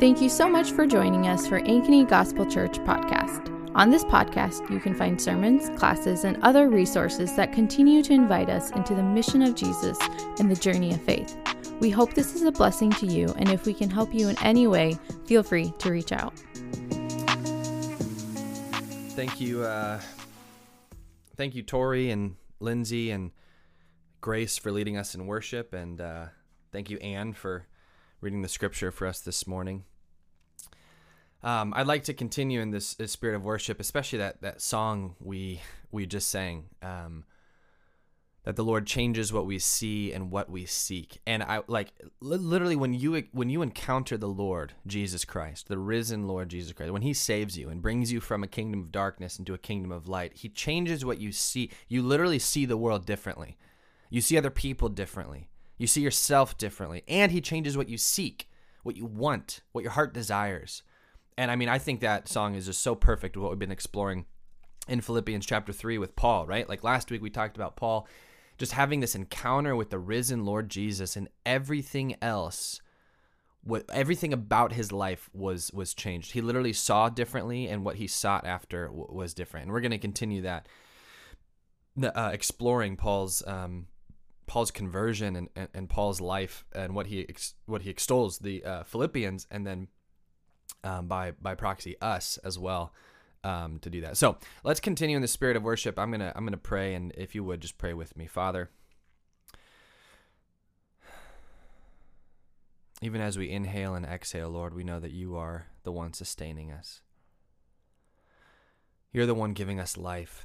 Thank you so much for joining us for Ankeny Gospel Church podcast. On this podcast, you can find sermons, classes, and other resources that continue to invite us into the mission of Jesus and the journey of faith. We hope this is a blessing to you, and if we can help you in any way, feel free to reach out. Thank you, uh, thank you, Tori and Lindsay and Grace for leading us in worship, and uh, thank you, Anne, for reading the scripture for us this morning. Um, I'd like to continue in this, this, spirit of worship, especially that that song we we just sang. Um, that the Lord changes what we see and what we seek. And I like literally when you when you encounter the Lord Jesus Christ, the risen Lord Jesus Christ, when he saves you and brings you from a kingdom of darkness into a kingdom of light, he changes what you see. You literally see the world differently. You see other people differently. You see yourself differently. And he changes what you seek, what you want, what your heart desires. And I mean, I think that song is just so perfect with what we've been exploring in Philippians chapter 3 with Paul, right? Like last week we talked about Paul just having this encounter with the risen Lord Jesus and everything else what everything about his life was was changed. He literally saw differently and what he sought after w- was different. And we're going to continue that uh, exploring Paul's um, Paul's conversion and, and, and, Paul's life and what he ex, what he extols the uh, Philippians and then um, by by proxy us as well um, to do that. So let's continue in the spirit of worship. I'm gonna I'm gonna pray, and if you would just pray with me, Father. Even as we inhale and exhale, Lord, we know that you are the one sustaining us. You're the one giving us life.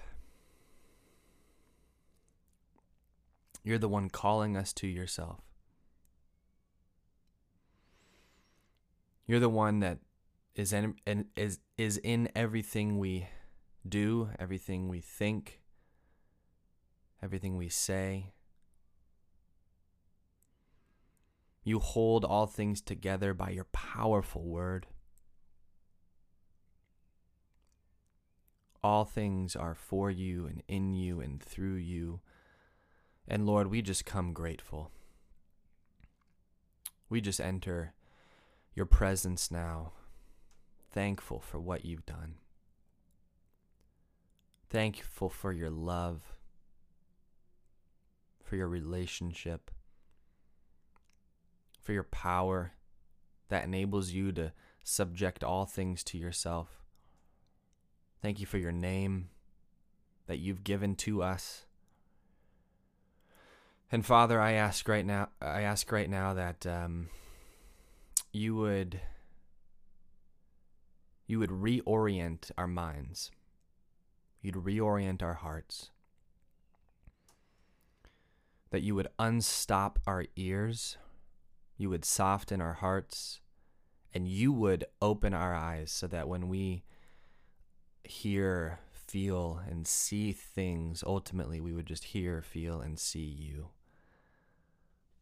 You're the one calling us to yourself. You're the one that is in, is is in everything we do, everything we think, everything we say. You hold all things together by your powerful word. All things are for you and in you and through you. And Lord, we just come grateful. We just enter your presence now thankful for what you've done. Thankful for your love, for your relationship, for your power that enables you to subject all things to yourself. Thank you for your name that you've given to us. And Father, I ask right now, I ask right now that um, you would you would reorient our minds. You'd reorient our hearts. That you would unstop our ears. You would soften our hearts. And you would open our eyes so that when we hear, feel, and see things, ultimately we would just hear, feel, and see you.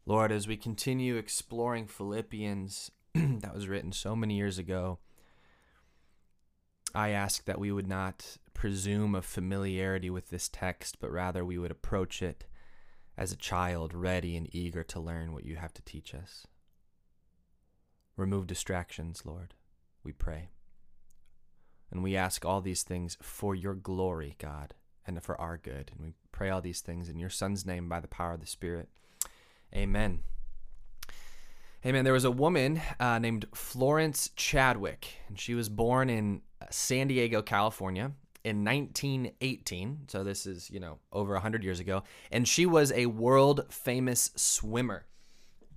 Lord, as we continue exploring Philippians, that was written so many years ago, I ask that we would not presume a familiarity with this text, but rather we would approach it as a child ready and eager to learn what you have to teach us. Remove distractions, Lord, we pray. And we ask all these things for your glory, God, and for our good. And we pray all these things in your Son's name by the power of the Spirit. Amen. Amen. There was a woman uh, named Florence Chadwick, and she was born in San Diego, California in 1918. So this is, you know, over 100 years ago. And she was a world famous swimmer.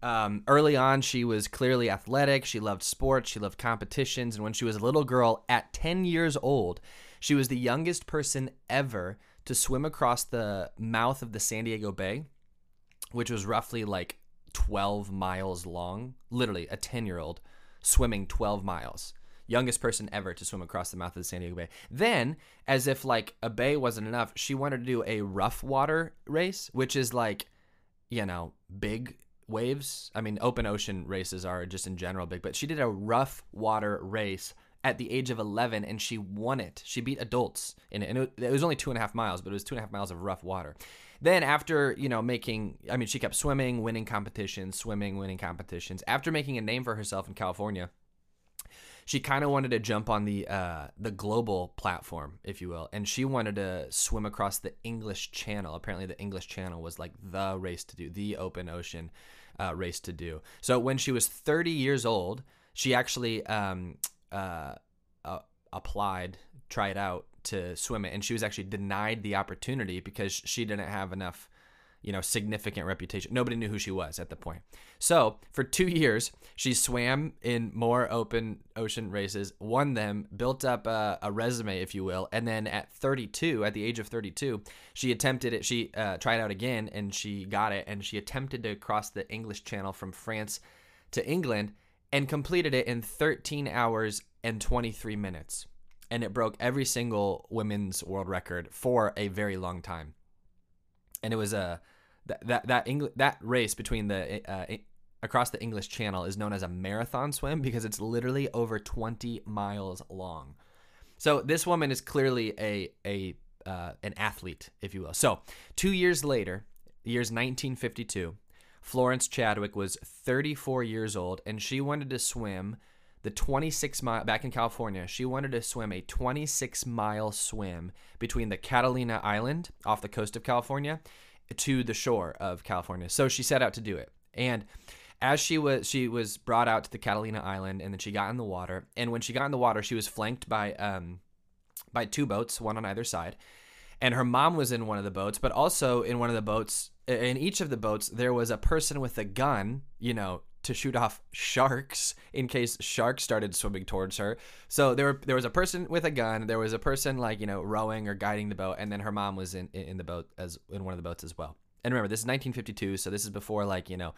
Um, early on, she was clearly athletic. She loved sports. She loved competitions. And when she was a little girl, at 10 years old, she was the youngest person ever to swim across the mouth of the San Diego Bay, which was roughly like 12 miles long. Literally, a 10 year old swimming 12 miles youngest person ever to swim across the mouth of the San Diego Bay. Then, as if like a bay wasn't enough, she wanted to do a rough water race, which is like, you know, big waves. I mean, open ocean races are just in general big, but she did a rough water race at the age of 11 and she won it. She beat adults in it. And it was only two and a half miles, but it was two and a half miles of rough water. Then after, you know, making, I mean, she kept swimming, winning competitions, swimming, winning competitions. After making a name for herself in California, she kind of wanted to jump on the uh, the global platform, if you will, and she wanted to swim across the English Channel. Apparently, the English Channel was like the race to do, the open ocean uh, race to do. So when she was 30 years old, she actually um, uh, uh applied, tried out to swim it, and she was actually denied the opportunity because she didn't have enough you know, significant reputation. Nobody knew who she was at the point. So for two years, she swam in more open ocean races, won them, built up a, a resume, if you will, and then at 32, at the age of 32, she attempted it. She uh, tried out again, and she got it, and she attempted to cross the English Channel from France to England, and completed it in 13 hours and 23 minutes. And it broke every single women's world record for a very long time. And it was a that that that, Engl- that race between the uh, across the English Channel is known as a marathon swim because it's literally over 20 miles long. So this woman is clearly a a uh, an athlete, if you will. So two years later, years 1952, Florence Chadwick was 34 years old, and she wanted to swim the 26 mile back in California. She wanted to swim a 26 mile swim between the Catalina Island off the coast of California to the shore of California. So she set out to do it. And as she was she was brought out to the Catalina Island and then she got in the water. And when she got in the water, she was flanked by um by two boats, one on either side. And her mom was in one of the boats, but also in one of the boats in each of the boats there was a person with a gun, you know, to shoot off sharks in case sharks started swimming towards her. So there were, there was a person with a gun, there was a person like, you know, rowing or guiding the boat, and then her mom was in in the boat as in one of the boats as well. And remember, this is 1952, so this is before like, you know,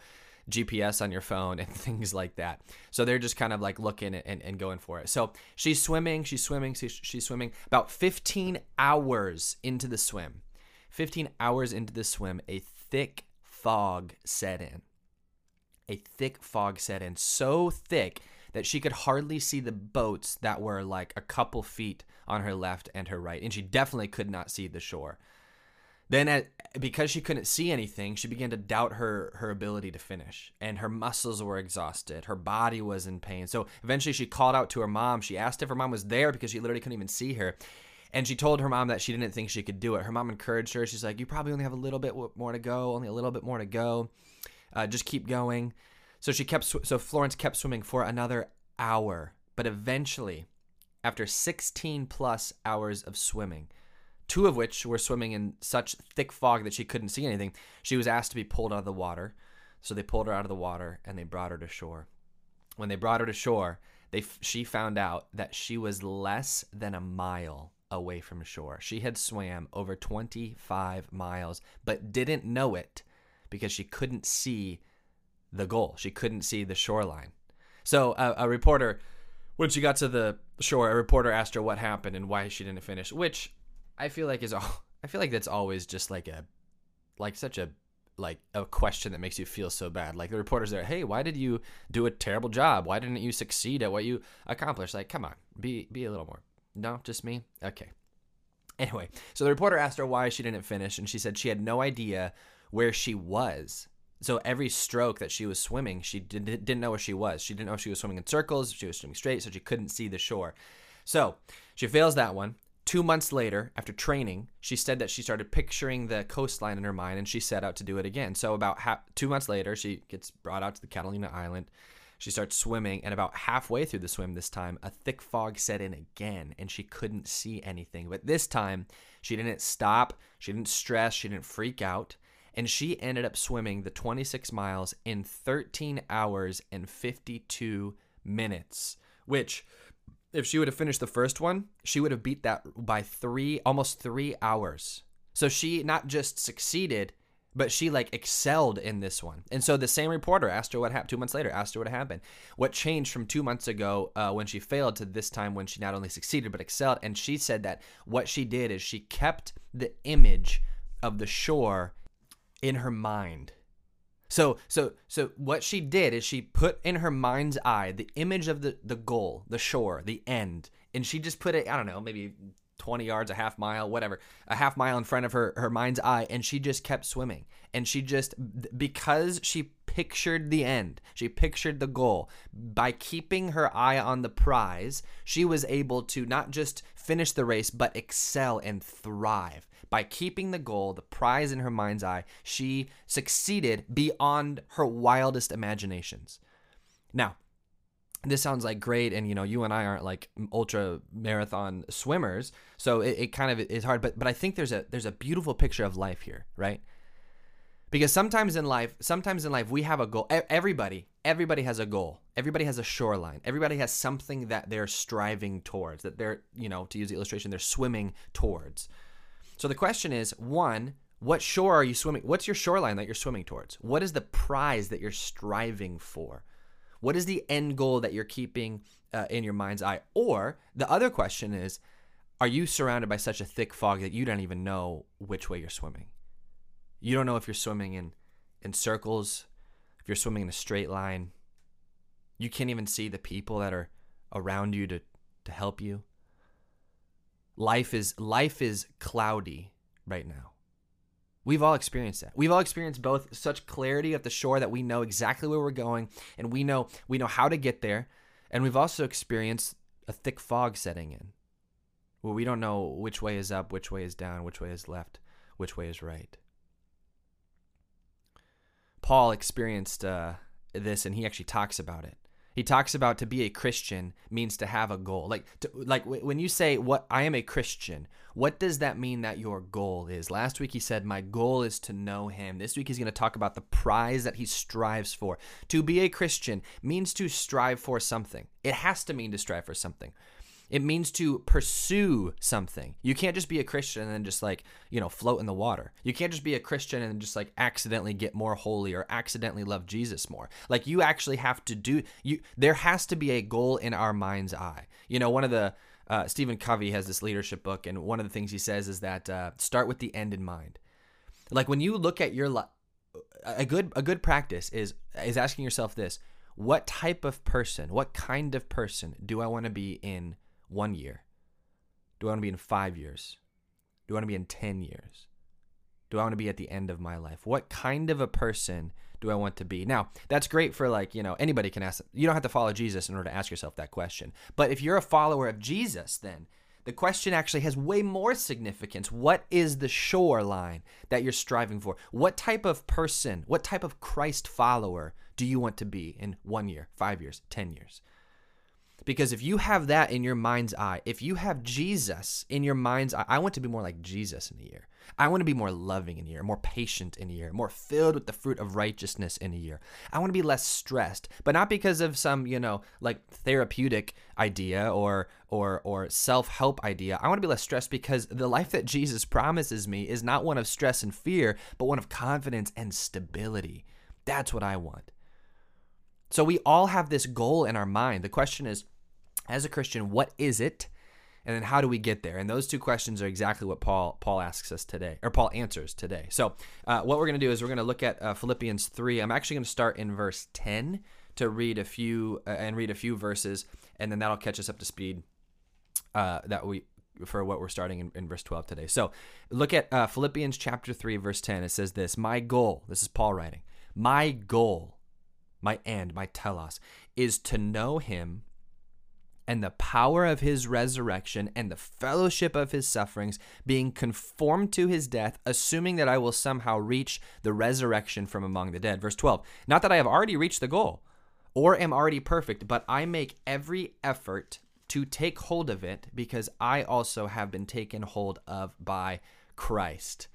GPS on your phone and things like that. So they're just kind of like looking and, and going for it. So she's swimming, she's swimming, she's, she's swimming. About 15 hours into the swim, 15 hours into the swim, a thick fog set in a thick fog set in, so thick that she could hardly see the boats that were like a couple feet on her left and her right, and she definitely could not see the shore. Then, at, because she couldn't see anything, she began to doubt her her ability to finish, and her muscles were exhausted. Her body was in pain. So eventually, she called out to her mom. She asked if her mom was there because she literally couldn't even see her. And she told her mom that she didn't think she could do it. Her mom encouraged her. She's like, "You probably only have a little bit more to go. Only a little bit more to go." Uh, just keep going. So she kept sw- so Florence kept swimming for another hour, but eventually, after 16 plus hours of swimming, two of which were swimming in such thick fog that she couldn't see anything, she was asked to be pulled out of the water. So they pulled her out of the water and they brought her to shore. When they brought her to shore, they she found out that she was less than a mile away from shore. She had swam over 25 miles, but didn't know it because she couldn't see the goal. She couldn't see the shoreline. So a, a reporter, when she got to the shore, a reporter asked her what happened and why she didn't finish, which I feel like is all. I feel like that's always just like a, like such a, like a question that makes you feel so bad. Like the reporter's there, hey, why did you do a terrible job? Why didn't you succeed at what you accomplished? Like, come on, be be a little more. No, just me. Okay. Anyway, so the reporter asked her why she didn't finish, and she said she had no idea where she was so every stroke that she was swimming, she did, didn't know where she was. She didn't know if she was swimming in circles, she was swimming straight, so she couldn't see the shore. So she fails that one. Two months later, after training, she said that she started picturing the coastline in her mind and she set out to do it again. So, about ha- two months later, she gets brought out to the Catalina Island. She starts swimming, and about halfway through the swim this time, a thick fog set in again and she couldn't see anything. But this time, she didn't stop, she didn't stress, she didn't freak out and she ended up swimming the 26 miles in 13 hours and 52 minutes, which if she would have finished the first one, she would have beat that by 3 almost 3 hours. So she not just succeeded, but she like excelled in this one. And so the same reporter asked her what happened 2 months later, asked her what happened. What changed from 2 months ago uh, when she failed to this time when she not only succeeded but excelled and she said that what she did is she kept the image of the shore in her mind. So so so what she did is she put in her mind's eye the image of the the goal, the shore, the end, and she just put it I don't know, maybe 20 yards, a half mile, whatever, a half mile in front of her her mind's eye and she just kept swimming. And she just because she pictured the end. She pictured the goal. By keeping her eye on the prize, she was able to not just finish the race, but excel and thrive. By keeping the goal, the prize in her mind's eye, she succeeded beyond her wildest imaginations. Now, this sounds like great and you know you and i aren't like ultra marathon swimmers so it, it kind of is hard but but i think there's a there's a beautiful picture of life here right because sometimes in life sometimes in life we have a goal everybody everybody has a goal everybody has a shoreline everybody has something that they're striving towards that they're you know to use the illustration they're swimming towards so the question is one what shore are you swimming what's your shoreline that you're swimming towards what is the prize that you're striving for what is the end goal that you're keeping uh, in your mind's eye? Or the other question is, are you surrounded by such a thick fog that you don't even know which way you're swimming? You don't know if you're swimming in, in circles, if you're swimming in a straight line. You can't even see the people that are around you to, to help you. Life is life is cloudy right now. We've all experienced that. We've all experienced both such clarity at the shore that we know exactly where we're going and we know we know how to get there, and we've also experienced a thick fog setting in where we don't know which way is up, which way is down, which way is left, which way is right. Paul experienced uh, this and he actually talks about it. He talks about to be a Christian means to have a goal. Like to, like when you say what I am a Christian, what does that mean that your goal is? Last week he said my goal is to know him. This week he's going to talk about the prize that he strives for. To be a Christian means to strive for something. It has to mean to strive for something. It means to pursue something. You can't just be a Christian and then just like, you know, float in the water. You can't just be a Christian and just like accidentally get more holy or accidentally love Jesus more. Like you actually have to do you there has to be a goal in our mind's eye. You know, one of the uh, Stephen Covey has this leadership book, and one of the things he says is that uh, start with the end in mind. Like when you look at your life, a good a good practice is is asking yourself this: What type of person, what kind of person do I want to be in one year? Do I want to be in five years? Do I want to be in 10 years? Do I want to be at the end of my life? What kind of a person do I want to be? Now, that's great for like, you know, anybody can ask. You don't have to follow Jesus in order to ask yourself that question. But if you're a follower of Jesus, then the question actually has way more significance. What is the shoreline that you're striving for? What type of person, what type of Christ follower do you want to be in one year, five years, 10 years? Because if you have that in your mind's eye, if you have Jesus in your mind's eye, I want to be more like Jesus in a year. I want to be more loving in a year, more patient in a year, more filled with the fruit of righteousness in a year. I want to be less stressed, but not because of some, you know, like therapeutic idea or or or self-help idea. I want to be less stressed because the life that Jesus promises me is not one of stress and fear, but one of confidence and stability. That's what I want. So we all have this goal in our mind. The question is, as a Christian, what is it? And then how do we get there? And those two questions are exactly what Paul Paul asks us today, or Paul answers today. So uh, what we're going to do is we're going to look at uh, Philippians three. I'm actually going to start in verse ten to read a few uh, and read a few verses, and then that'll catch us up to speed. Uh, that we for what we're starting in, in, verse 12 today. So look at uh, Philippians chapter 3, verse 10. It says this My goal, this is Paul writing, my goal my end, my telos, is to know him and the power of his resurrection and the fellowship of his sufferings, being conformed to his death, assuming that I will somehow reach the resurrection from among the dead. Verse 12 Not that I have already reached the goal or am already perfect, but I make every effort to take hold of it because I also have been taken hold of by Christ.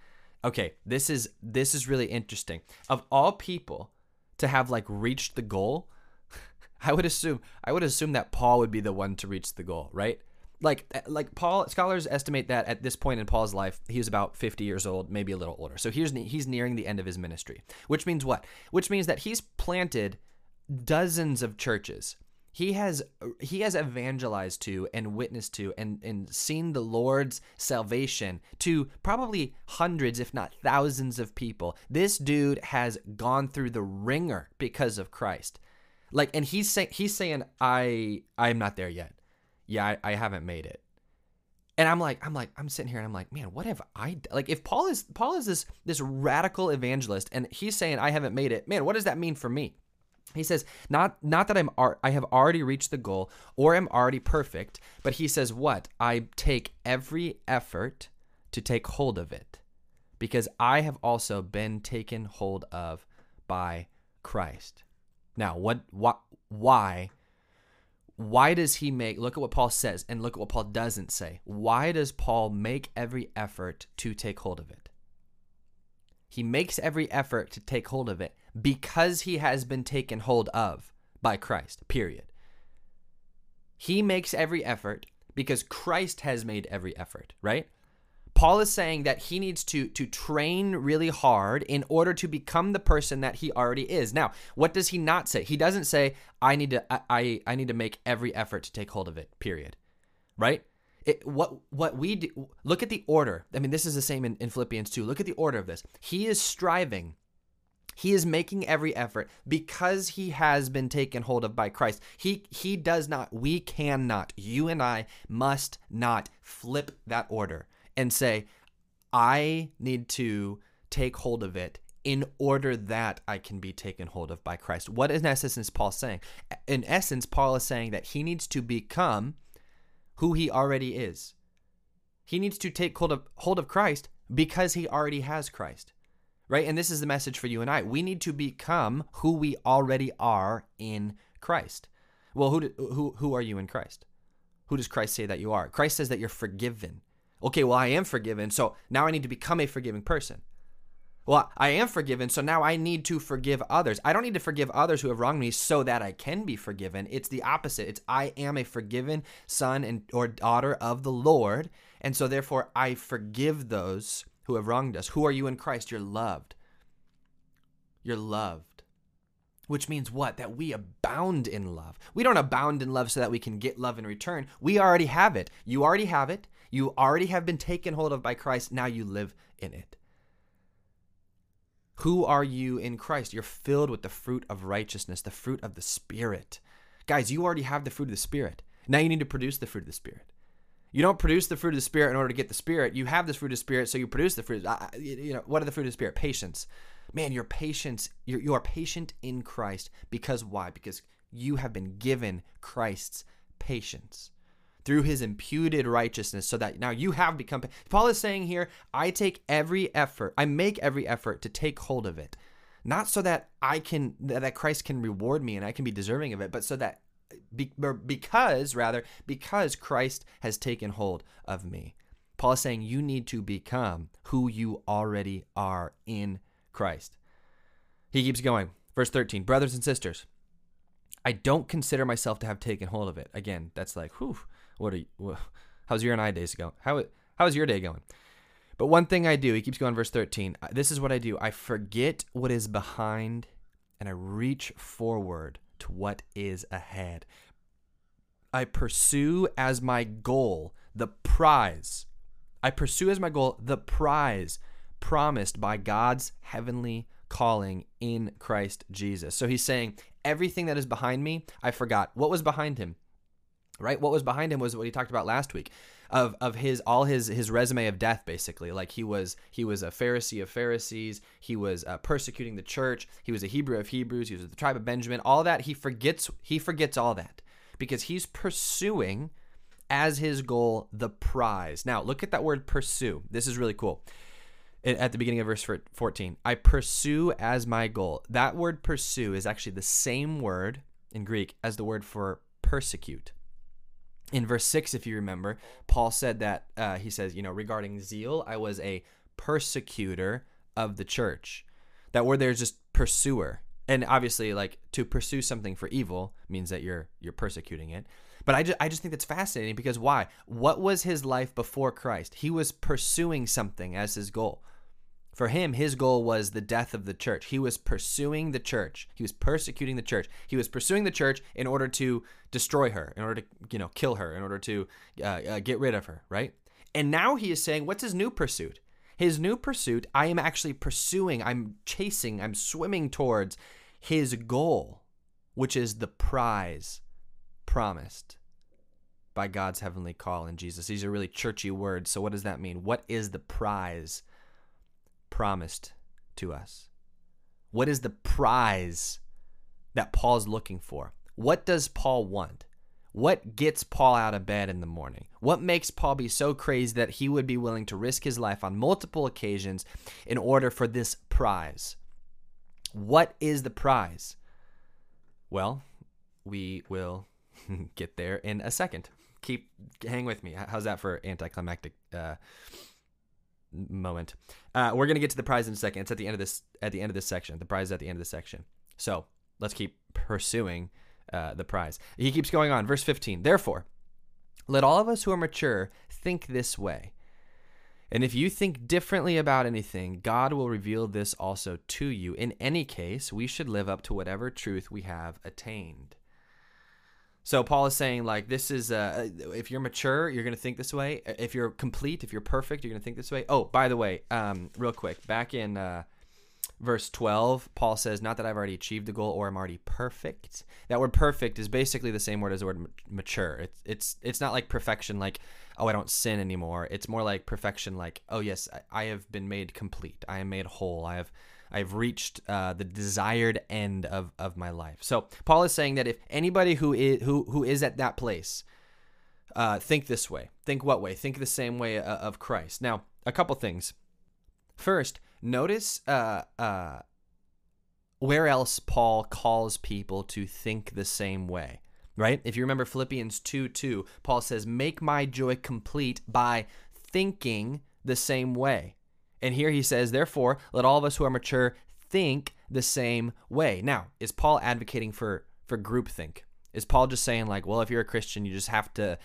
Okay, this is this is really interesting. Of all people, to have like reached the goal, I would assume I would assume that Paul would be the one to reach the goal, right? Like eh, like Paul scholars estimate that at this point in Paul's life, he was about 50 years old, maybe a little older. So he's he's nearing the end of his ministry. Which means what? Which means that he's planted dozens of churches he has he has evangelized to and witnessed to and, and seen the Lord's salvation to probably hundreds, if not thousands of people. This dude has gone through the wringer because of Christ. Like and he's saying he's saying I I'm not there yet. Yeah, I, I haven't made it. And I'm like, I'm like, I'm sitting here and I'm like, man, what have I done? Like, if Paul is Paul is this this radical evangelist and he's saying I haven't made it, man, what does that mean for me? He says, not not that I'm I have already reached the goal or am already perfect, but he says what? I take every effort to take hold of it because I have also been taken hold of by Christ. Now, what what why why does he make look at what Paul says and look at what Paul doesn't say. Why does Paul make every effort to take hold of it? He makes every effort to take hold of it because he has been taken hold of by Christ. Period. He makes every effort because Christ has made every effort, right? Paul is saying that he needs to to train really hard in order to become the person that he already is. Now, what does he not say? He doesn't say I need to I I need to make every effort to take hold of it. Period. Right? It, what what we do look at the order. I mean, this is the same in, in Philippians 2. Look at the order of this. He is striving he is making every effort because he has been taken hold of by Christ. He he does not, we cannot, you and I must not flip that order and say, I need to take hold of it in order that I can be taken hold of by Christ. What in essence is Paul saying? In essence, Paul is saying that he needs to become who he already is. He needs to take hold of hold of Christ because he already has Christ. Right? And this is the message for you and I. We need to become who we already are in Christ. Well, who do, who who are you in Christ? Who does Christ say that you are? Christ says that you're forgiven okay, well, I am forgiven, so now I need to become a forgiving person. Well, I am forgiven, so now I need to forgive others. I don't need to forgive others who have wronged me so that I can be forgiven. It's the opposite. It's I am a forgiven son and or daughter of the Lord, and so therefore I forgive those who have wronged us. Who are you in Christ? You're loved. You're loved. Which means what? That we abound in love. We don't abound in love so that we can get love in return. We already have it. You already have it. You already have been taken hold of by Christ. Now you live in it. Who are you in Christ? You're filled with the fruit of righteousness, the fruit of the Spirit. Guys, you already have the fruit of the Spirit. Now you need to produce the fruit of the Spirit. You don't produce the fruit of the Spirit in order to get the Spirit. You have this fruit of the Spirit, so you produce the fruit. You know what are the fruit of the Spirit? Patience. Man, your patience. You're, you are patient in Christ because why? Because you have been given Christ's patience through his imputed righteousness so that now you have become Paul is saying here I take every effort I make every effort to take hold of it. Not so that I can that Christ can reward me and I can be deserving of it but so that because rather because Christ has taken hold of me. Paul is saying you need to become who you already are in Christ. He keeps going. Verse 13 brothers and sisters I don't consider myself to have taken hold of it. Again, that's like, whew, what are you, how's your and I days going? How, how's your day going? But one thing I do, he keeps going, verse 13. This is what I do I forget what is behind and I reach forward to what is ahead. I pursue as my goal the prize. I pursue as my goal the prize promised by God's heavenly calling in Christ Jesus. So he's saying, everything that is behind me, I forgot. What was behind him? Right? What was behind him was what he talked about last week of of his all his his resume of death basically like he was he was a pharisee of pharisees he was uh, persecuting the church he was a hebrew of hebrews he was the tribe of benjamin all that he forgets he forgets all that because he's pursuing as his goal the prize now look at that word pursue this is really cool at the beginning of verse 14. I pursue as my goal. That word pursue is actually the same word in Greek as the word for persecute. In verse 6, if you remember, Paul said that, uh, he says, you know, regarding zeal, I was a persecutor of the church. That word there is just pursuer. And obviously, like to pursue something for evil means that you're you're persecuting it. But I just, I just think that's fascinating because why? What was his life before Christ? He was pursuing something as his goal. For him, his goal was the death of the church. He was pursuing the church. He was persecuting the church. He was pursuing the church in order to destroy her, in order to, you know, kill her, in order to uh, uh, get rid of her, right? And now he is saying, what's his new pursuit? His new pursuit, I am actually pursuing, I'm chasing, I'm swimming towards his goal, which is the prize promised by God's heavenly call in Jesus. These are really churchy words. So, what does that mean? What is the prize promised to us? What is the prize that Paul's looking for? What does Paul want? What gets Paul out of bed in the morning? What makes Paul be so crazy that he would be willing to risk his life on multiple occasions in order for this prize? What is the prize? Well, we will get there in a second. Keep hang with me. How's that for anticlimactic uh, moment? Uh, we're gonna get to the prize in a second. It's at the end of this at the end of this section. The prize is at the end of this section. So let's keep pursuing uh, the prize. He keeps going on. Verse 15. Therefore, let all of us who are mature think this way. And if you think differently about anything, God will reveal this also to you. In any case, we should live up to whatever truth we have attained. So Paul is saying like this is uh, if you're mature, you're to think this way. If you're complete, if you're perfect, you're to think this way. Oh, by the way, um, real quick, back in uh, verse 12, Paul says, Not that I've already achieved the goal or I'm already perfect. That word perfect is basically the same word as the word mature. It's, it's, it's not like perfection, like, oh, I don't sin anymore. It's more like perfection, like, oh, yes, I, I have been made complete. I am made whole. I have. I've reached uh, the desired end of, of my life. So Paul is saying that if anybody who is who who is at that place, uh, think this way. Think what way? Think the same way uh, of Christ. Now, a couple things. First, Notice uh, uh, where else Paul calls people to think the same way, right? If you remember Philippians 2 2, Paul says, Make my joy complete by thinking the same way. And here he says, Therefore, let all of us who are mature think the same way. Now, is Paul advocating for, for groupthink? Is Paul just saying, like, well, if you're a Christian, you just have to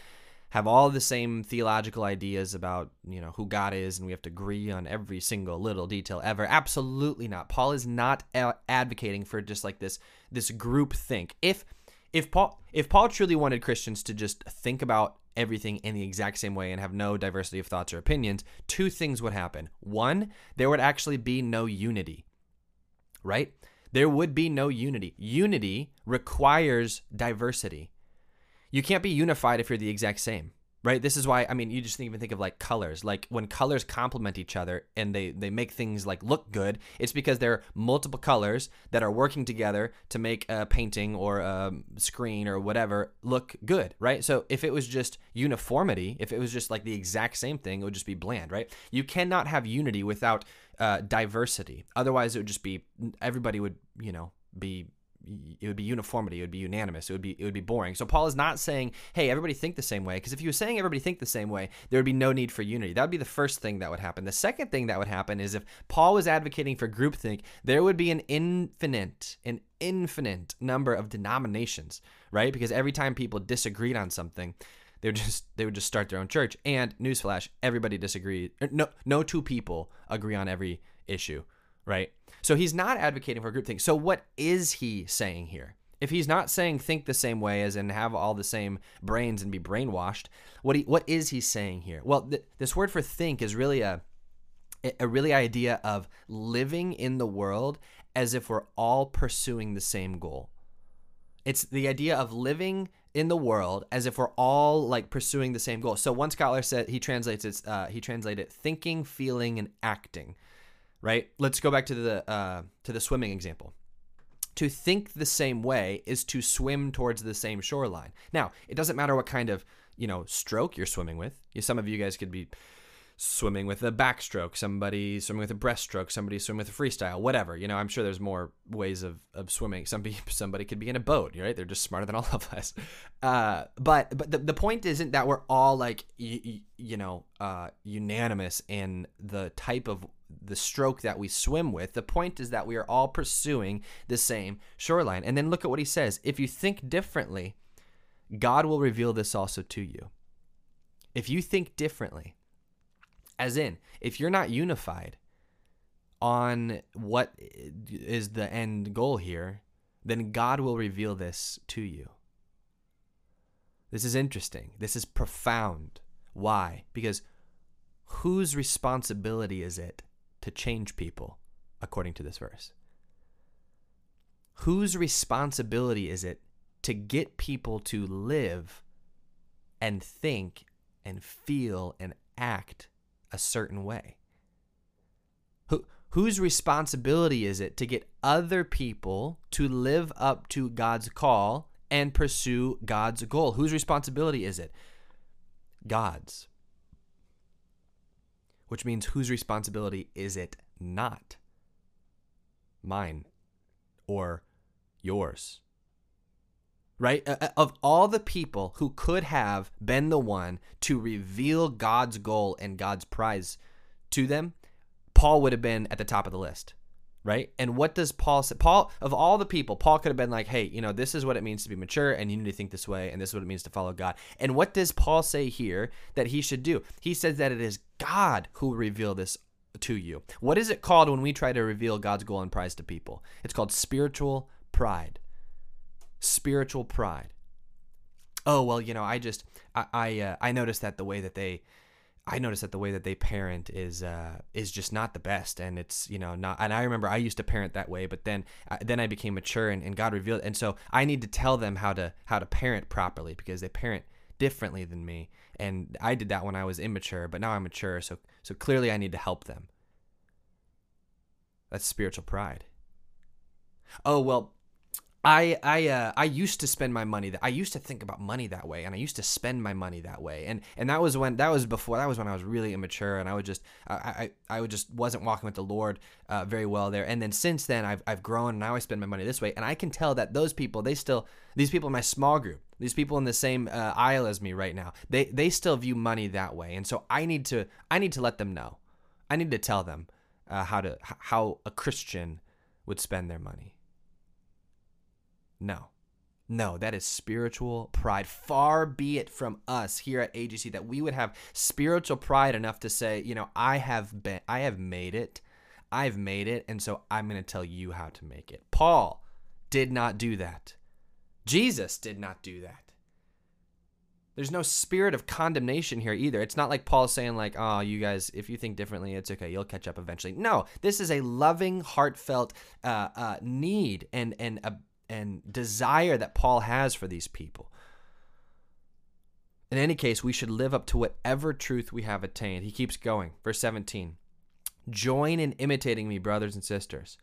have all the same theological ideas about you know who God is, and we have to agree on every single little detail ever. Absolutely not. Paul is not a- advocating for just like this this group think. If if Paul if Paul truly wanted Christians to just think about everything in the exact same way and have no diversity of thoughts or opinions, two things would happen. One, there would actually be no unity. Right? There would be no unity. Unity requires diversity you can't be unified if you're the exact same right? This is why i mean you just even think of like colors. Like when colors complement each other and they they make things like look good it's because there are multiple colors that are working together to make a painting or a screen or whatever look good right? So if it was just uniformity if it was just like the exact same thing it would just be bland right? You cannot have unity without uh, diversity. Otherwise it would just be everybody would you know be it would be uniformity it would be unanimous it would be it would be boring. So paul is not saying hey everybody think the same way because if he was saying everybody think the same way there would be no need for unity. That would be the first thing that would happen. The second thing that would happen is if paul was advocating for groupthink there would be an infinite an infinite number of denominations right? Because every time people disagreed on something they would just they would just start their own church. And newsflash everybody disagrees no no two people agree on every issue right? So he's not advocating for groupthink. So what is he saying here? If he's not saying think the same way as and have all the same brains and be brainwashed, what he, what is he saying here? Well, th- this word for think is really a a really idea of living in the world as if we're all pursuing the same goal. It's the idea of living in the world as if we're all like pursuing the same goal. So one scholar said he translates it. Uh, he translated thinking, feeling, and acting right? Let's go back to the uh, to the swimming example. To think the same way is to swim towards the same shoreline. Now, it doesn't matter what kind of you know stroke you're swimming with. Some of you guys could be swimming with a backstroke, somebody swimming with a breaststroke, somebody swimming with a freestyle, whatever. You know, I'm sure there's more ways of, of swimming. Somebody somebody could be in a boat, right? They're just smarter than all of us. Uh, but but the, the point isn't that we're all like y- you know uh, unanimous in the type of the stroke that we swim with. The point is that we are all pursuing the same shoreline. And then look at what he says. If you think differently, God will reveal this also to you. If you think differently, as in, if you're not unified on what is the end goal here, then God will reveal this to you. This is interesting. This is profound. Why? Because whose responsibility is it to change people, according to this verse? Whose responsibility is it to get people to live and think and feel and act a certain way? Who, whose responsibility is it to get other people to live up to God's call and pursue God's goal? Whose responsibility is it? God's. Which means whose responsibility is it not? Mine or yours right? Of all the people who could have been the one to reveal God's goal and God's prize to them, Paul would have been at the top of the list, right? And what does Paul say? Paul, of all the people, Paul could have been like, hey, you know, this is what it means to be mature, and you need to think this way, and this is what it means to follow God. And what does Paul say here that he should do? He says that it is God who will reveal this to you. What is it called when we try to reveal God's goal and prize to people? It's called spiritual pride spiritual pride. Oh well, you know, I just I I, uh, I noticed that the way that they I notice that the way that they parent is uh, is just not the best, and it's you know not. And I remember I used to parent that way, but then uh, then I became mature, and, and God revealed, and so I need to tell them how to how to parent properly because they parent differently than me, and I did that when I was immature, but now I'm mature, so so clearly I need to help them. That's spiritual pride. Oh well, I I uh, I used to spend my money that I used to think about money that way, and I used to spend my money that way, and and that was when that was before that was when I was really immature, and I would just I I, I would just wasn't walking with the Lord uh, very well there, and then since then I've I've grown, and now I spend my money this way, and I can tell that those people they still these people in my small group, these people in the same uh, aisle as me right now, they they still view money that way, and so I need to I need to let them know, I need to tell them uh, how to how a Christian would spend their money. No. No, that is spiritual pride. Far be it from us here at AGC that we would have spiritual pride enough to say, you know, I have been I have made it. I've made it, and so I'm going to tell you how to make it. Paul did not do that. Jesus did not do that. There's no spirit of condemnation here either. It's not like Paul saying like, "Oh, you guys, if you think differently, it's okay. You'll catch up eventually." No, this is a loving, heartfelt uh, uh, need and and a and desire that Paul has for these people. In any case, we should live up to whatever truth we have attained. He keeps going. Verse 17 Join in imitating me, brothers and sisters.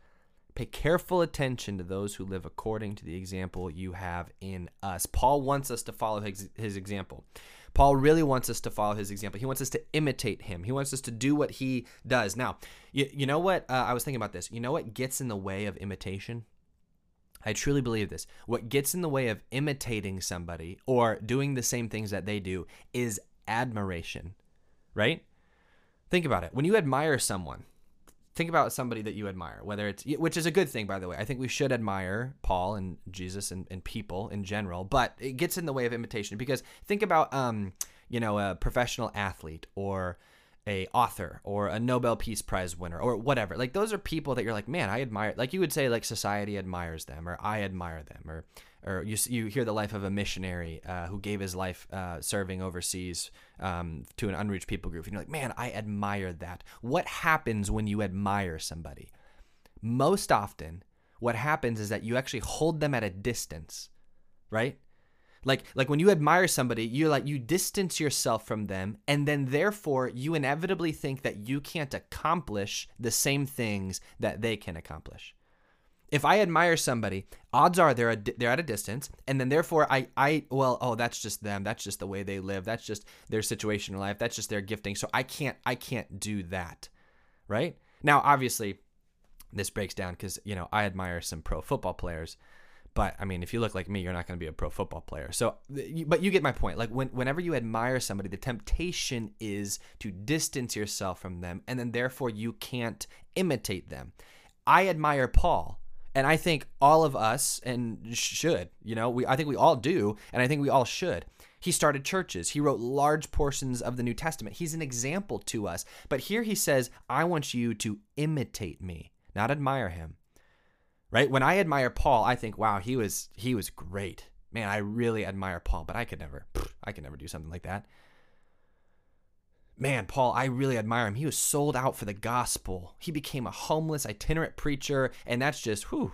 Pay careful attention to those who live according to the example you have in us. Paul wants us to follow his, his example. Paul really wants us to follow his example. He wants us to imitate him. He wants us to do what he does. Now, you, you know what? Uh, I was thinking about this. You know what gets in the way of imitation? I truly believe this. What gets in the way of imitating somebody or doing the same things that they do is admiration, right? Think about it. When you admire someone, think about somebody that you admire, whether it's, which is a good thing, by the way. I think we should admire Paul and Jesus and, and people in general, but it gets in the way of imitation because think about, um, you know, a professional athlete or a author or a Nobel Peace Prize winner or whatever. Like those are people that you're like, man, I admire. Like you would say, like society admires them, or I admire them, or or you you hear the life of a missionary uh, who gave his life uh, serving overseas um, to an unreached people group, and you're like, man, I admire that. What happens when you admire somebody? Most often, what happens is that you actually hold them at a distance, right? Like like when you admire somebody, you like you distance yourself from them and then therefore you inevitably think that you can't accomplish the same things that they can accomplish. If I admire somebody, odds are they're a, they're at a distance, and then therefore I I well oh that's just them that's just the way they live that's just their situation in life that's just their gifting so I can't I can't do that, right? Now obviously, this breaks down because you know I admire some pro football players, but I mean, if you look like me, you're not going to be a pro football player. So, but you get my point. Like when, whenever you admire somebody, the temptation is to distance yourself from them, and then therefore you can't imitate them. I admire Paul, and I think all of us and should, you know, we I think we all do, and I think we all should. He started churches. He wrote large portions of the New Testament. He's an example to us. But here he says, "I want you to imitate me, not admire him." Right? When I admire Paul, I think, wow, he was he was great. Man, I really admire Paul, but I could never I could never do something like that. Man, Paul, I really admire him. He was sold out for the gospel. He became a homeless itinerant preacher, and that's just whew.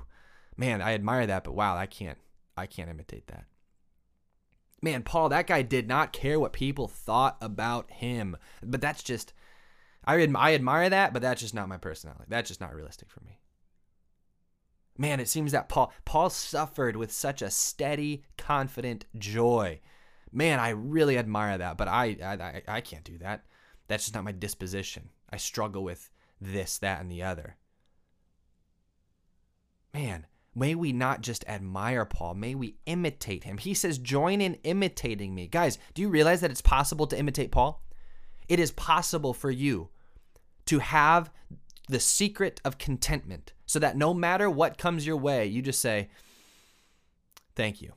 Man, I admire that, but wow, I can't I can't imitate that. Man, Paul, that guy did not care what people thought about him. But that's just, I, I admire that, but that's just not my personality. That's just not realistic for me. Man, it seems that Paul Paul suffered with such a steady, confident joy. Man, I really admire that, but I I I can't do that. That's just not my disposition. I struggle with this, that, and the other. Man, may we not just admire Paul, may we imitate him. He says, Join in imitating me. Guys, do you realize that it's possible to imitate Paul? It is possible for you to have the secret of contentment so that no matter what comes your way, you just say, Thank you.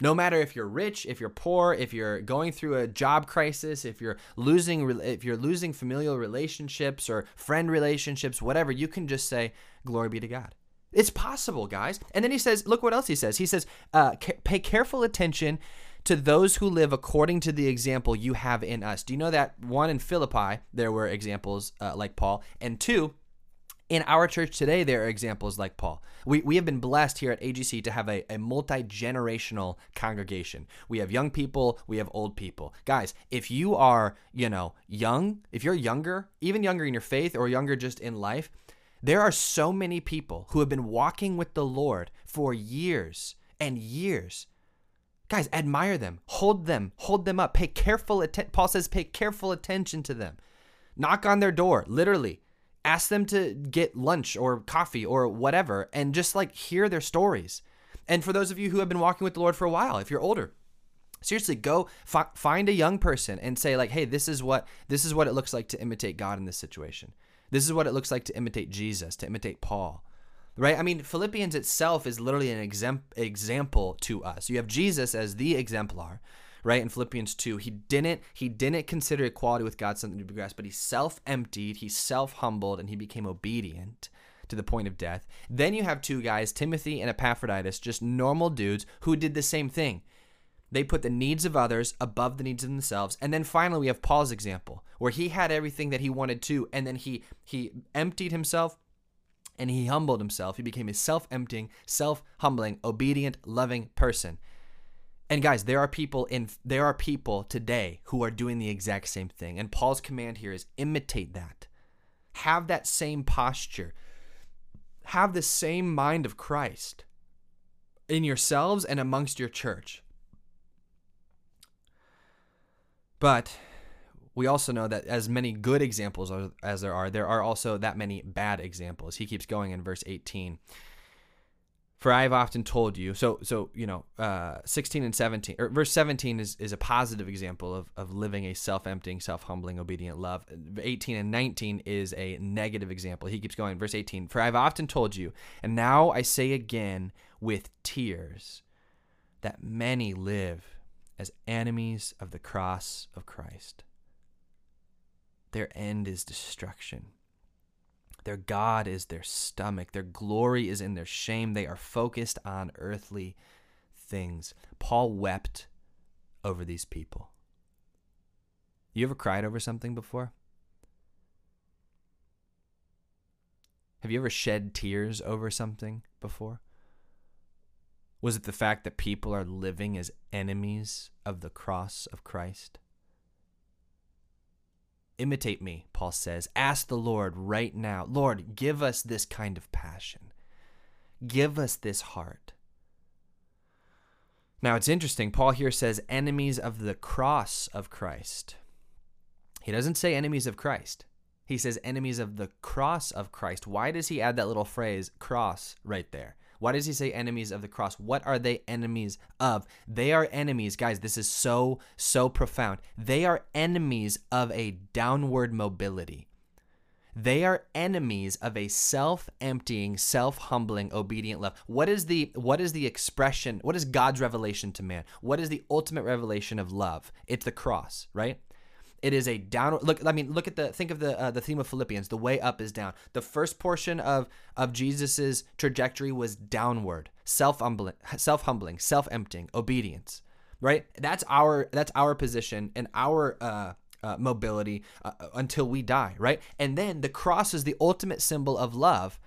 No matter if you're rich, if you're poor, if you're going through a job crisis, if you're losing if you're losing familial relationships or friend relationships, whatever, you can just say glory be to God. It's possible, guys. And then he says, look what else he says. He says, uh, pay careful attention to those who live according to the example you have in us. Do you know that one in Philippi there were examples uh, like Paul, and two in our church today, there are examples like Paul. We, we have been blessed here at AGC to have a, a multi generational congregation. We have young people, we have old people. Guys, if you are, you know, young, if you're younger, even younger in your faith or younger just in life, there are so many people who have been walking with the Lord for years and years. Guys, admire them, hold them, hold them up, pay careful attention. Paul says, pay careful attention to them. Knock on their door, literally ask them to get lunch or coffee or whatever and just like hear their stories. And for those of you who have been walking with the Lord for a while, if you're older, seriously go fi- find a young person and say like, "Hey, this is what this is what it looks like to imitate God in this situation. This is what it looks like to imitate Jesus, to imitate Paul." Right? I mean, Philippians itself is literally an exam- example to us. You have Jesus as the exemplar, right in Philippians 2 he didn't he didn't consider equality with God something to be grasped but he self-emptied he self-humbled and he became obedient to the point of death. Then you have two guys Timothy and Epaphroditus just normal dudes who did the same thing. They put the needs of others above the needs of themselves. And then finally we have Paul's example where he had everything that he wanted to and then he he emptied himself and he humbled himself. He became a self-emptying self-humbling obedient loving person and guys, there are people in there are people today who are doing the exact same thing. And Paul's command here is imitate that. Have that same posture. Have the same mind of Christ in yourselves and amongst your church. But we also know that as many good examples as there are, there are also that many bad examples. He keeps going in verse 18. For I have often told you, so so you know, uh, sixteen and seventeen, or verse seventeen is, is a positive example of, of living a self-emptying, self-humbling, obedient love. Eighteen and nineteen is a negative example. He keeps going, verse eighteen. For I have often told you, and now I say again with tears, that many live as enemies of the cross of Christ. Their end is destruction. Their God is their stomach. Their glory is in their shame. They are focused on earthly things. Paul wept over these people. You ever cried over something before? Have you ever shed tears over something before? Was it the fact that people are living as enemies of the cross of Christ? Imitate me, Paul says. Ask the Lord right now Lord, give us this kind of passion. Give us this heart. Now it's interesting. Paul here says enemies of the cross of Christ. He doesn't say enemies of Christ. He says enemies of the cross of Christ. Why does he add that little phrase, cross, right there? Why does he say enemies of the cross? What are they enemies of? They are enemies, guys. This is so, so profound. They are enemies of a downward mobility. They are enemies of a self-emptying, self-humbling, obedient love. What is the what is the expression? What is God's revelation to man? What is the ultimate revelation of love? It's the cross, right? It is a downward look. I mean, look at the think of the uh, the theme of Philippians. The way up is down. The first portion of of Jesus's trajectory was downward, self humbling, self humbling, self emptying, obedience. Right. That's our that's our position and our uh, uh, mobility uh, until we die. Right. And then the cross is the ultimate symbol of love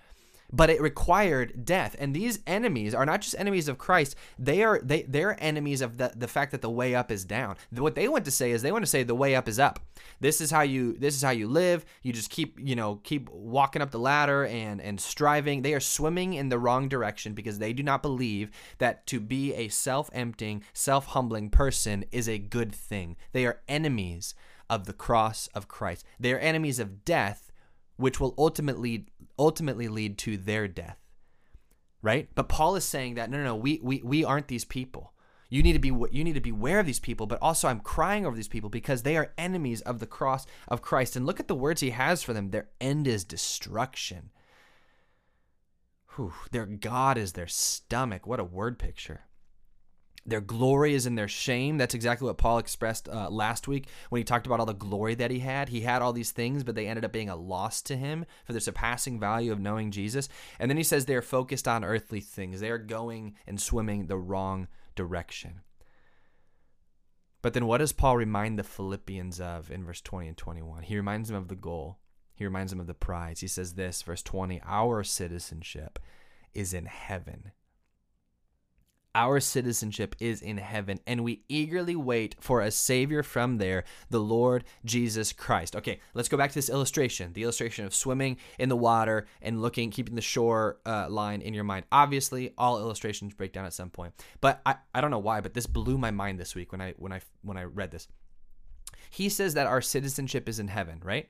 but it required death. And these enemies are not just enemies of christ. They are they they're enemies of the, the fact that the way up is down. What they want to say is they want to say the way up is up. This is how you this is how you live. You just keep you know keep walking up the ladder and and striving. They are swimming in the wrong direction because they do not believe that to be a self-emptying self-humbling person is a good thing. They are enemies of the cross of christ. They are enemies of death which will ultimately ultimately lead to their death. Right? But Paul is saying that no, no, no, we we we aren't these people. You need to be you need to be aware of these people, but also I'm crying over these people because they are enemies of the cross of Christ. And look at the words he has for them. Their end is destruction. Whew, their God is their stomach. What a word picture. Their glory is in their shame. That's exactly what Paul expressed uh, last week when he talked about all the glory that he had. He had all these things, but they ended up being a loss to him for the surpassing value of knowing Jesus. And then he says they're focused on earthly things, they are going and swimming the wrong direction. But then what does Paul remind the Philippians of in verse 20 and 21? He reminds them of the goal, he reminds them of the prize. He says this, verse 20 Our citizenship is in heaven our citizenship is in heaven, and we eagerly wait for a Savior from there, the Lord Jesus Christ. Okay, let's go back to this illustration the illustration of swimming in the water and looking, keeping the shore uh, line in your mind. Obviously, all illustrations break down at some point, but I, I don't know why, but this blew my mind this week when I when I when I read this. He says that our citizenship is in heaven, right?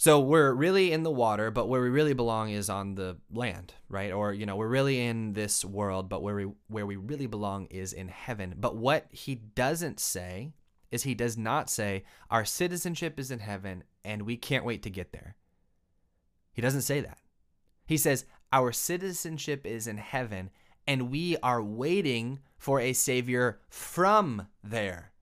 So we're really in the water, but where we really belong is on the land, right? Or you know, we're really in this world, but where we where we really belong is in heaven. But what he doesn't say is he does not say our citizenship is in heaven and we can't wait to get there. He doesn't say that. He says our citizenship is in heaven and we are waiting for a savior from there.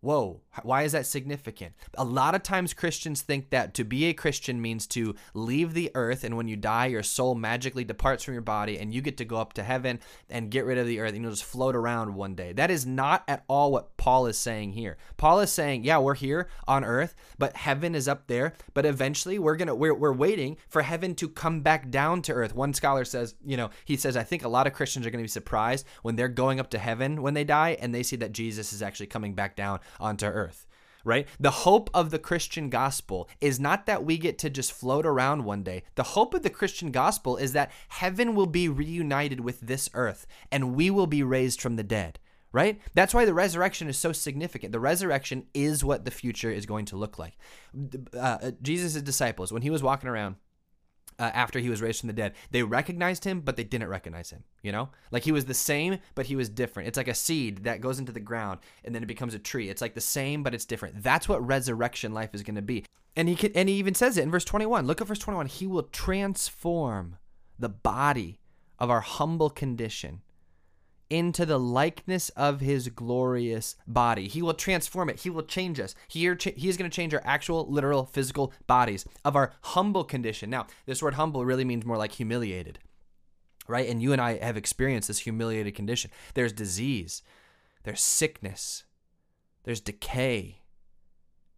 Whoa, why is that significant? A lot of times Christians think that to be a Christian means to leave the earth, and when you die, your soul magically departs from your body, and you get to go up to heaven and get rid of the earth, and you'll just float around one day. That is not at all what Paul is saying here. Paul is saying, yeah, we're here on earth, but heaven is up there. But eventually, we're gonna we're we're waiting for heaven to come back down to earth. One scholar says, you know, he says, I think a lot of Christians are gonna be surprised when they're going up to heaven when they die, and they see that Jesus is actually coming back down onto earth right? The hope of the Christian gospel is not that we get to just float around one day. The hope of the Christian gospel is that heaven will be reunited with this earth and we will be raised from the dead, right? That's why the resurrection is so significant. The resurrection is what the future is going to look like. Uh, Jesus' disciples, when he was walking around, uh, after he was raised from the dead. They recognized him, but they didn't recognize him. You know, like he was the same, but he was different. It's like a seed that goes into the ground and then it becomes a tree. It's like the same, but it's different. That's what resurrection life is going to be. And he can, and he even says it in verse 21. Look at verse 21. He will transform the body of our humble condition into the likeness of his glorious body. He will transform it. He will change us. He, he is going to change our actual, literal, physical bodies of our humble condition. Now, this word humble really means more like humiliated, right? And you and I have experienced this humiliated condition. There's disease, there's sickness, there's decay,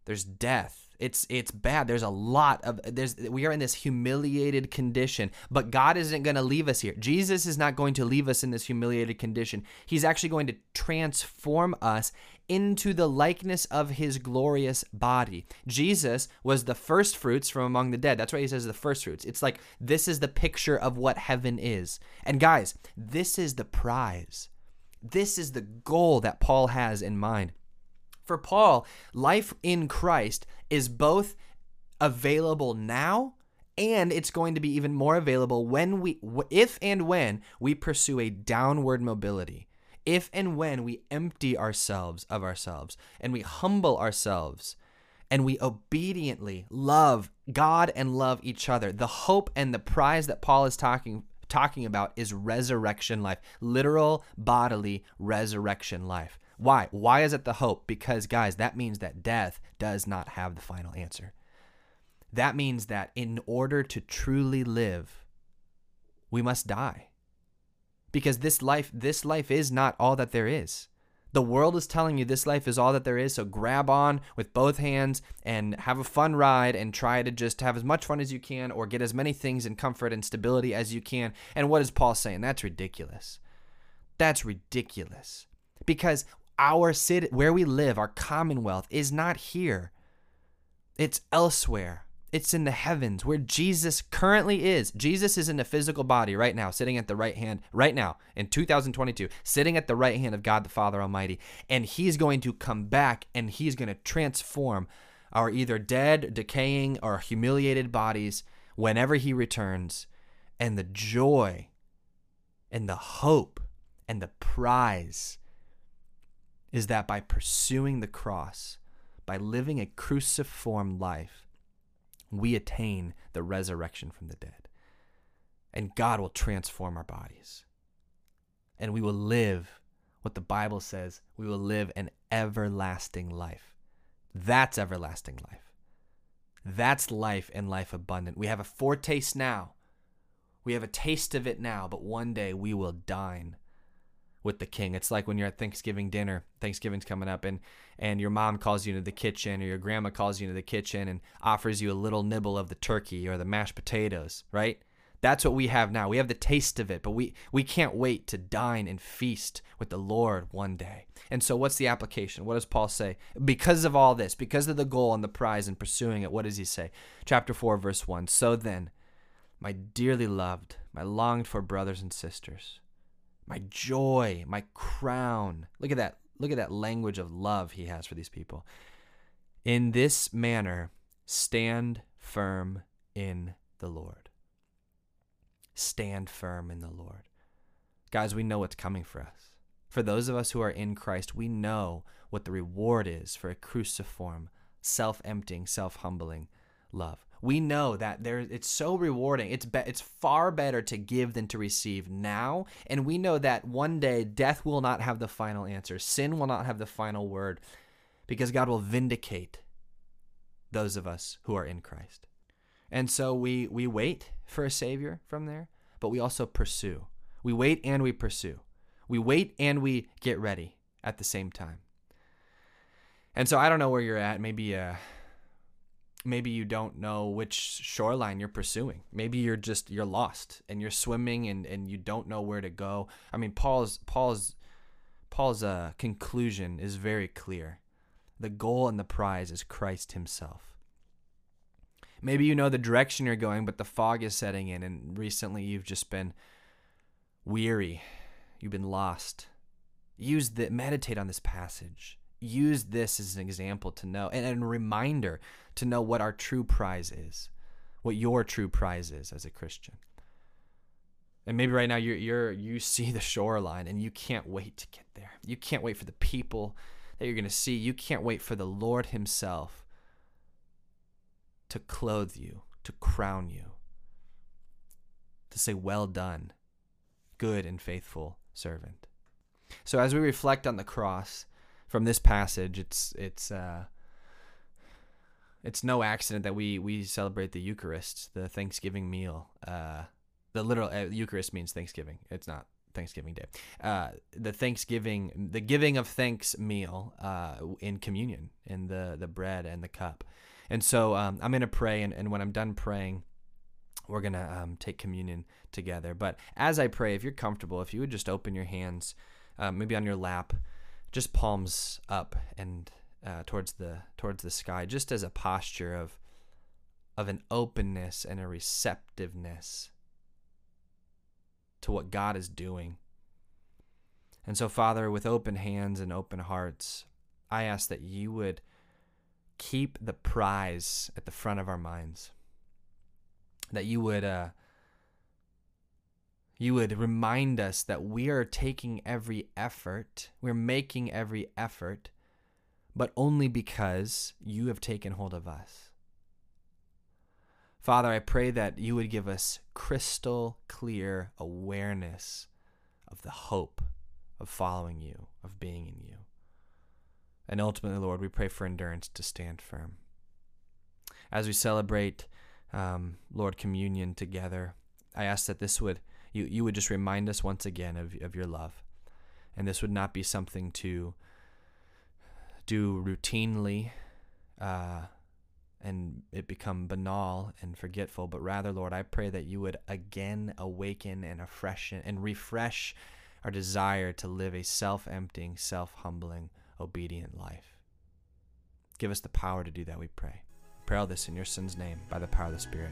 there's death it's it's bad. There's a lot of there's we are in this humiliated condition, but God isn't going to leave us here. Jesus is not going to leave us in this humiliated condition. He's actually going to transform us into the likeness of his glorious body. Jesus was the first fruits from among the dead. That's why he says the first fruits. It's like this is the picture of what heaven is. And guys, this is the prize. This is the goal that Paul has in mind. For Paul, life in Christ is both available now and it's going to be even more available when we if and when we pursue a downward mobility. If and when we empty ourselves of ourselves and we humble ourselves and we obediently love God and love each other the hope and the prize that Paul is talking talking about is resurrection life literal bodily resurrection life why? Why is it the hope? Because, guys, that means that death does not have the final answer. That means that in order to truly live, we must die. Because this life, this life is not all that there is. The world is telling you this life is all that there is, so grab on with both hands and have a fun ride and try to just have as much fun as you can or get as many things in comfort and stability as you can. And what is Paul saying? That's ridiculous. That's ridiculous. Because our city, where we live, our commonwealth is not here. It's elsewhere. It's in the heavens where Jesus currently is. Jesus is in the physical body right now, sitting at the right hand, right now in 2022, sitting at the right hand of God the Father Almighty. And he's going to come back and he's going to transform our either dead, decaying, or humiliated bodies whenever he returns. And the joy and the hope and the prize is that by pursuing the cross, by living a cruciform life, we attain the resurrection from the dead. And God will transform our bodies. And we will live what the Bible says we will live an everlasting life. That's everlasting life. That's life and life abundant. We have a foretaste now. We have a taste of it now, but one day we will dine with the king. It's like when you're at Thanksgiving dinner, Thanksgiving's coming up, and and your mom calls you into the kitchen or your grandma calls you into the kitchen and offers you a little nibble of the turkey or the mashed potatoes, right? That's what we have now. We have the taste of it, but we we can't wait to dine and feast with the Lord one day. And so what's the application? What does Paul say? Because of all this, because of the goal and the prize in pursuing it, what does he say? Chapter 4 verse 1. So then, my dearly loved, my longed for brothers and sisters, my joy, my crown. Look at that. Look at that language of love he has for these people. In this manner, stand firm in the Lord. Stand firm in the Lord. Guys, we know what's coming for us. For those of us who are in Christ, we know what the reward is for a cruciform, self emptying, self humbling love. We know that there it's so rewarding. It's be, it's far better to give than to receive now. And we know that one day death will not have the final answer. Sin will not have the final word because God will vindicate those of us who are in Christ. And so we we wait for a savior from there but we also pursue. We wait and we pursue. We wait and we get ready at the same time. And so I don't know where you're at. Maybe uh maybe you don't know which shoreline you're pursuing. Maybe you're just you're lost and you're swimming and and you don't know where to go. I mean paul's paul's paul's uh, conclusion is very clear. The goal and the prize is christ himself. Maybe you know the direction you're going but the fog is setting in and recently you've just been weary. You've been lost. Use the meditate on this passage use this as an example to know and, a reminder to know what our true prize is, what your true prize is as a Christian. And maybe right now you're you're you see the shoreline and you can't wait to get there. You can't wait for the people that you're going to see. You can't wait for the Lord himself to clothe you, to crown you, to say well done, good and faithful servant. So as we reflect on the cross, from this passage, it's it's uh, it's no accident that we we celebrate the Eucharist, the Thanksgiving meal. Uh, the literal uh, Eucharist means Thanksgiving. It's not Thanksgiving Day. Uh, the Thanksgiving, the giving of thanks meal uh, in communion, in the the bread and the cup. And so um, I'm gonna pray, and, and when I'm done praying, we're gonna um, take communion together. But as I pray, if you're comfortable, if you would just open your hands, uh, maybe on your lap just palms up and uh, towards the towards the sky, just as a posture of of an openness and a receptiveness to what God is doing. And so, Father, with open hands and open hearts, I ask that you would keep the prize at the front of our minds. That you would uh, you would remind us that we are taking every effort, we're making every effort, but only because you have taken hold of us. Father, I pray that you would give us crystal clear awareness of the hope of following you, of being in you. And ultimately, Lord, we pray for endurance to stand firm. As we celebrate, um, Lord, communion together, I ask that this would you, you would just remind us once again of, of your love And this would not be something to do routinely uh, and it become banal and forgetful, but rather, Lord, I pray that you would again awaken and freshen and refresh our desire to live a self emptying, self humbling, obedient life. Give us the power to do that, we pray. Pray all this in your Son's name by the power of the Spirit.